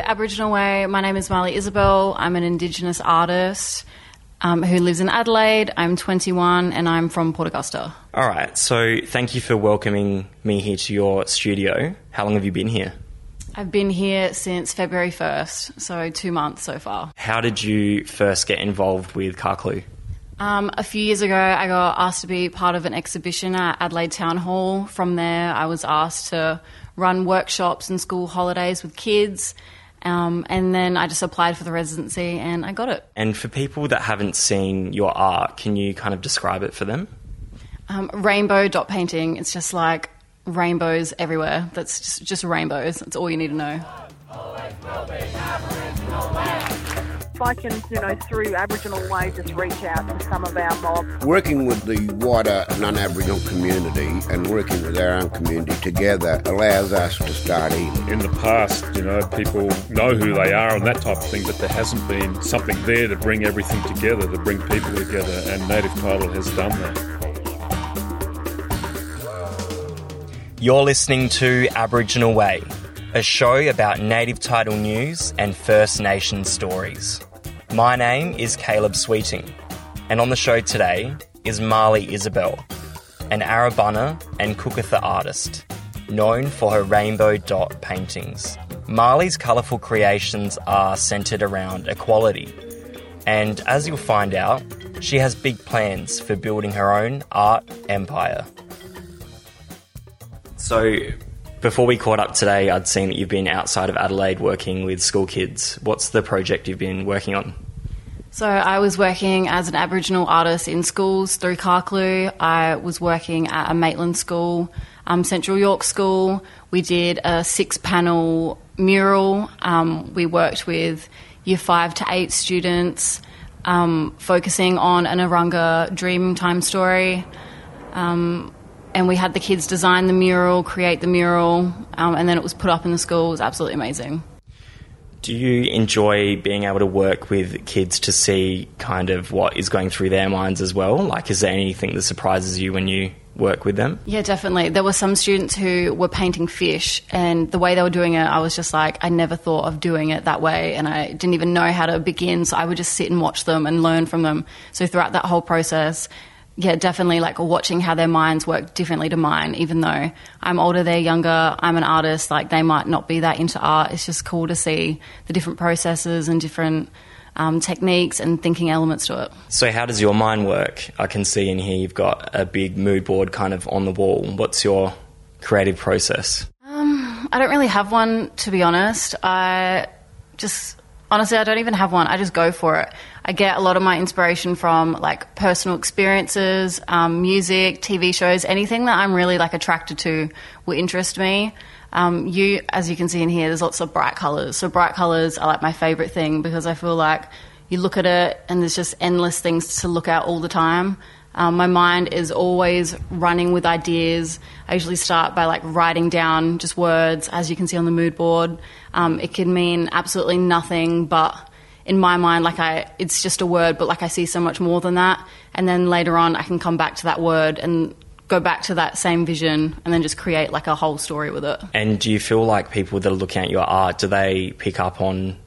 Aboriginal Way. My name is Mali Isabel. I'm an Indigenous artist um, who lives in Adelaide. I'm 21 and I'm from Port Augusta. All right, so thank you for welcoming me here to your studio. How long have you been here? I've been here since February 1st, so two months so far. How did you first get involved with Carclew? Um, a few years ago, I got asked to be part of an exhibition at Adelaide Town Hall. From there, I was asked to run workshops and school holidays with kids. Um, and then I just applied for the residency and I got it. And for people that haven't seen your art, can you kind of describe it for them? Um, rainbow dot painting. It's just like rainbows everywhere. That's just, just rainbows. That's all you need to know. If I can, you know, through Aboriginal way, just reach out to some of our mob. Working with the wider non Aboriginal community and working with our own community together allows us to start in. In the past, you know, people know who they are and that type of thing, but there hasn't been something there to bring everything together, to bring people together, and Native Title has done that. You're listening to Aboriginal Way, a show about native title news and First Nations stories. My name is Caleb Sweeting, and on the show today is Mali Isabel, an Arabana and Kokatha artist, known for her rainbow dot paintings. Mali's colourful creations are centred around equality, and as you'll find out, she has big plans for building her own art empire. So, before we caught up today, I'd seen that you've been outside of Adelaide working with school kids. What's the project you've been working on? So I was working as an Aboriginal artist in schools through Carclew. I was working at a Maitland school, um, Central Yorke School. We did a six-panel mural. Um, we worked with year five to eight students, um, focusing on an Arunga dreamtime story. Um, and we had the kids design the mural, create the mural, um, and then it was put up in the school. It was absolutely amazing. Do you enjoy being able to work with kids to see kind of what is going through their minds as well? Like, is there anything that surprises you when you work with them? Yeah, definitely. There were some students who were painting fish, and the way they were doing it, I was just like, I never thought of doing it that way, and I didn't even know how to begin. So I would just sit and watch them and learn from them. So throughout that whole process, yeah, definitely like watching how their minds work differently to mine, even though I'm older, they're younger, I'm an artist, like they might not be that into art. It's just cool to see the different processes and different um, techniques and thinking elements to it. So, how does your mind work? I can see in here you've got a big mood board kind of on the wall. What's your creative process? Um, I don't really have one, to be honest. I just honestly, I don't even have one. I just go for it. I get a lot of my inspiration from like personal experiences, um, music, TV shows, anything that I'm really like attracted to will interest me. Um, you, as you can see in here, there's lots of bright colors. So bright colors are like my favorite thing because I feel like you look at it and there's just endless things to look at all the time. Um, my mind is always running with ideas. I usually start by like writing down just words, as you can see on the mood board. Um, it can mean absolutely nothing, but in my mind, like I, it's just a word, but like I see so much more than that. And then later on, I can come back to that word and go back to that same vision and then just create like a whole story with it. And do you feel like people that are looking at your art, do they pick up on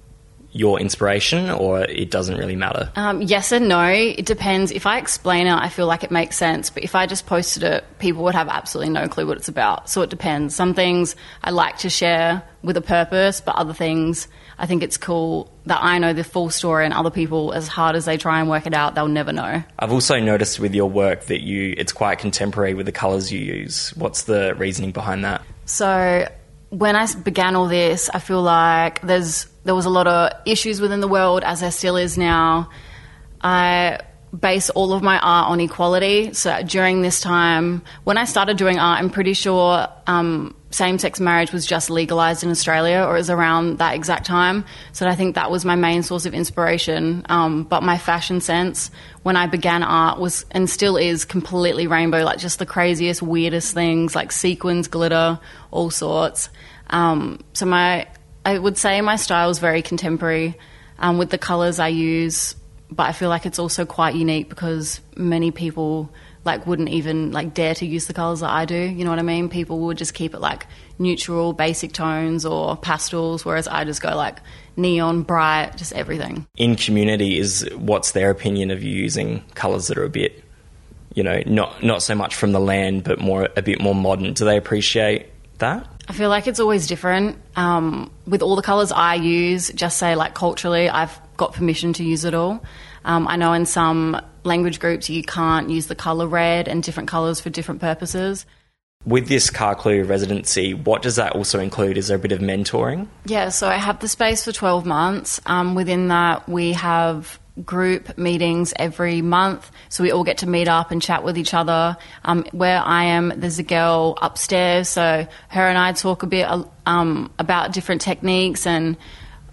your inspiration or it doesn't really matter? Um, yes and no. It depends. If I explain it, I feel like it makes sense. But if I just posted it, people would have absolutely no clue what it's about. So it depends. Some things I like to share with a purpose, but other things I think it's cool that I know the full story and other people, as hard as they try and work it out, they'll never know. I've also noticed with your work that you it's quite contemporary with the colours you use. What's the reasoning behind that? So when I began all this, I feel like there's there was a lot of issues within the world, as there still is now. I base all of my art on equality. So during this time, when I started doing art, I'm pretty sure um, same sex marriage was just legalized in Australia or it was around that exact time. So I think that was my main source of inspiration. Um, but my fashion sense when I began art was and still is completely rainbow, like just the craziest, weirdest things like sequins, glitter, all sorts. Um, so my, I would say my style is very contemporary um, with the colors I use but I feel like it's also quite unique because many people like wouldn't even like dare to use the colors that I do. You know what I mean? People would just keep it like neutral, basic tones or pastels, whereas I just go like neon, bright, just everything. In community, is what's their opinion of you using colours that are a bit, you know, not not so much from the land, but more a bit more modern? Do they appreciate that? I feel like it's always different. Um, with all the colours I use, just say like culturally, I've got permission to use it all. Um, I know in some language groups you can't use the colour red and different colours for different purposes. With this Carclew residency, what does that also include? Is there a bit of mentoring? Yeah, so I have the space for 12 months. Um, within that, we have group meetings every month. So we all get to meet up and chat with each other. Um, where I am, there's a girl upstairs. So her and I talk a bit um, about different techniques and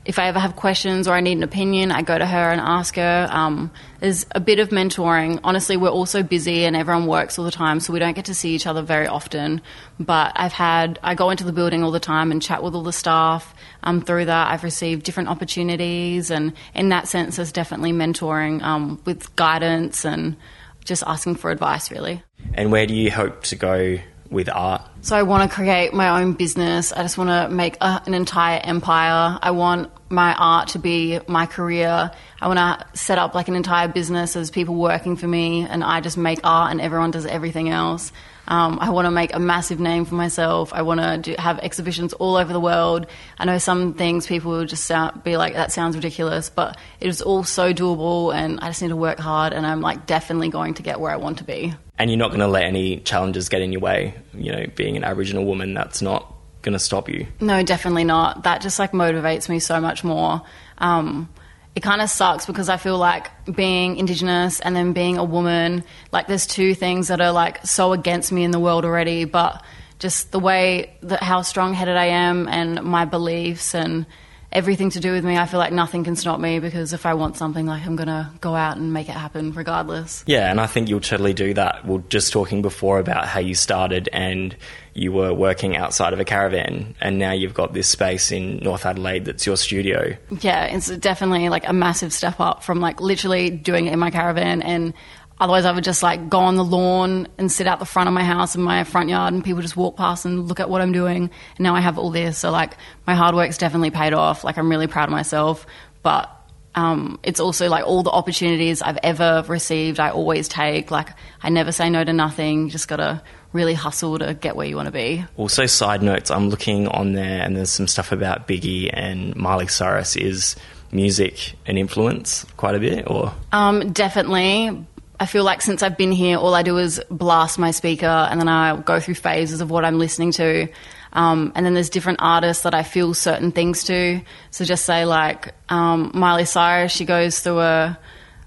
if I ever have questions or I need an opinion, I go to her and ask her. Um, there's a bit of mentoring. Honestly, we're all so busy and everyone works all the time, so we don't get to see each other very often. But I've had, I go into the building all the time and chat with all the staff. Um, through that, I've received different opportunities, and in that sense, there's definitely mentoring um, with guidance and just asking for advice, really. And where do you hope to go with art? So I want to create my own business. I just want to make a, an entire empire. I want my art to be my career. I want to set up like an entire business as people working for me, and I just make art, and everyone does everything else. Um, I want to make a massive name for myself. I want to do, have exhibitions all over the world. I know some things people will just sound, be like, that sounds ridiculous, but it is all so doable, and I just need to work hard, and I'm like definitely going to get where I want to be. And you're not going to let any challenges get in your way. You know, being an Aboriginal woman, that's not going to stop you. No, definitely not. That just like motivates me so much more. Um, it kind of sucks because I feel like being Indigenous and then being a woman, like there's two things that are like so against me in the world already. But just the way that how strong headed I am and my beliefs and everything to do with me, I feel like nothing can stop me because if I want something, like I'm gonna go out and make it happen regardless. Yeah, and I think you'll totally do that. We are just talking before about how you started and you were working outside of a caravan, and now you've got this space in North Adelaide that's your studio. Yeah, it's definitely like a massive step up from like literally doing it in my caravan and Otherwise, I would just like go on the lawn and sit out the front of my house in my front yard, and people just walk past and look at what I'm doing. And now I have all this, so like my hard work's definitely paid off. Like I'm really proud of myself, but um, it's also like all the opportunities I've ever received, I always take. Like I never say no to nothing. You just gotta really hustle to get where you want to be. Also, side notes, I'm looking on there, and there's some stuff about Biggie and Miley Cyrus. Is music an influence quite a bit, or um, definitely I feel like since I've been here, all I do is blast my speaker and then I go through phases of what I'm listening to. Um, and then there's different artists that I feel certain things to. So just say like um, Miley Cyrus, she goes through a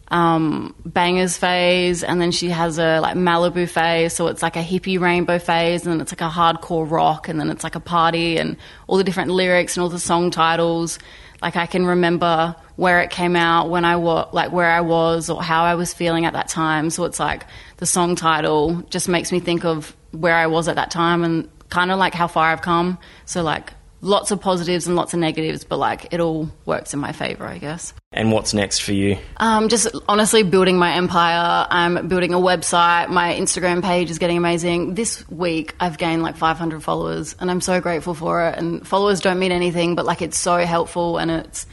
um, Bangerz phase, and then she has a like Malibu phase. So it's like a hippie rainbow phase, and then it's like a hardcore rock, and then it's like a party, and all the different lyrics and all the song titles. Like I can remember where it came out, when I was like where I was, or how I was feeling at that time. So it's like the song title just makes me think of where I was at that time and kind of like how far I've come. So like lots of positives and lots of negatives, but like it all works in my favor, I guess. And what's next for you? Um, just honestly building my empire. I'm building a website. My Instagram page is getting amazing. This week I've gained like 500 followers, and I'm so grateful for it. And followers don't mean anything, but like it's so helpful, and it's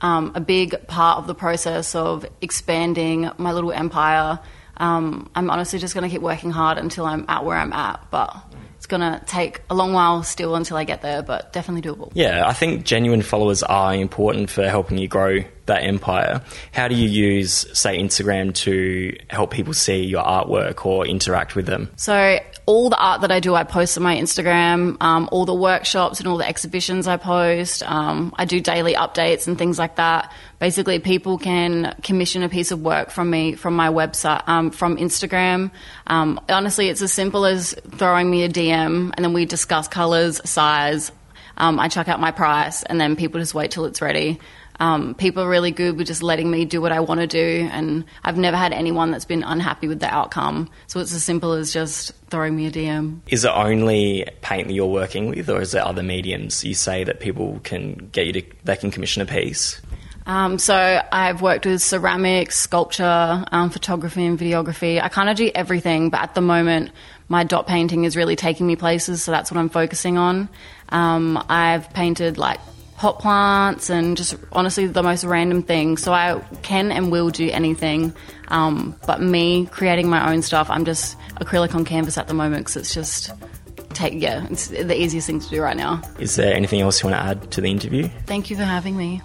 um, a big part of the process of expanding my little empire. Um, I'm honestly just going to keep working hard until I'm at where I'm at, but it's going to take a long while still until I get there, but definitely doable. Yeah, I think genuine followers are important for helping you grow that empire. How do you use, say, Instagram to help people see your artwork or interact with them? So, all the art that I do, I post on my Instagram. Um, all the workshops and all the exhibitions I post. Um, I do daily updates and things like that. Basically, people can commission a piece of work from me from my website, um, from Instagram. Um, honestly, it's as simple as throwing me a DM and then we discuss colors, size. Um, I chuck out my price and then people just wait till it's ready. Um, people are really good with just letting me do what I want to do, and I've never had anyone that's been unhappy with the outcome. So it's as simple as just throwing me a DM. Is it only paint that you're working with, or is there other mediums you say that people can get you to, they can commission a piece? Um, so I've worked with ceramics, sculpture, um, photography, and videography. I kind of do everything, but at the moment, my dot painting is really taking me places, so that's what I'm focusing on. Um, I've painted like hot plants and just honestly the most random things. So I can and will do anything. Um, but me creating my own stuff, I'm just acrylic on canvas at the moment because it's just take yeah, it's the easiest thing to do right now. Is there anything else you want to add to the interview? Thank you for having me.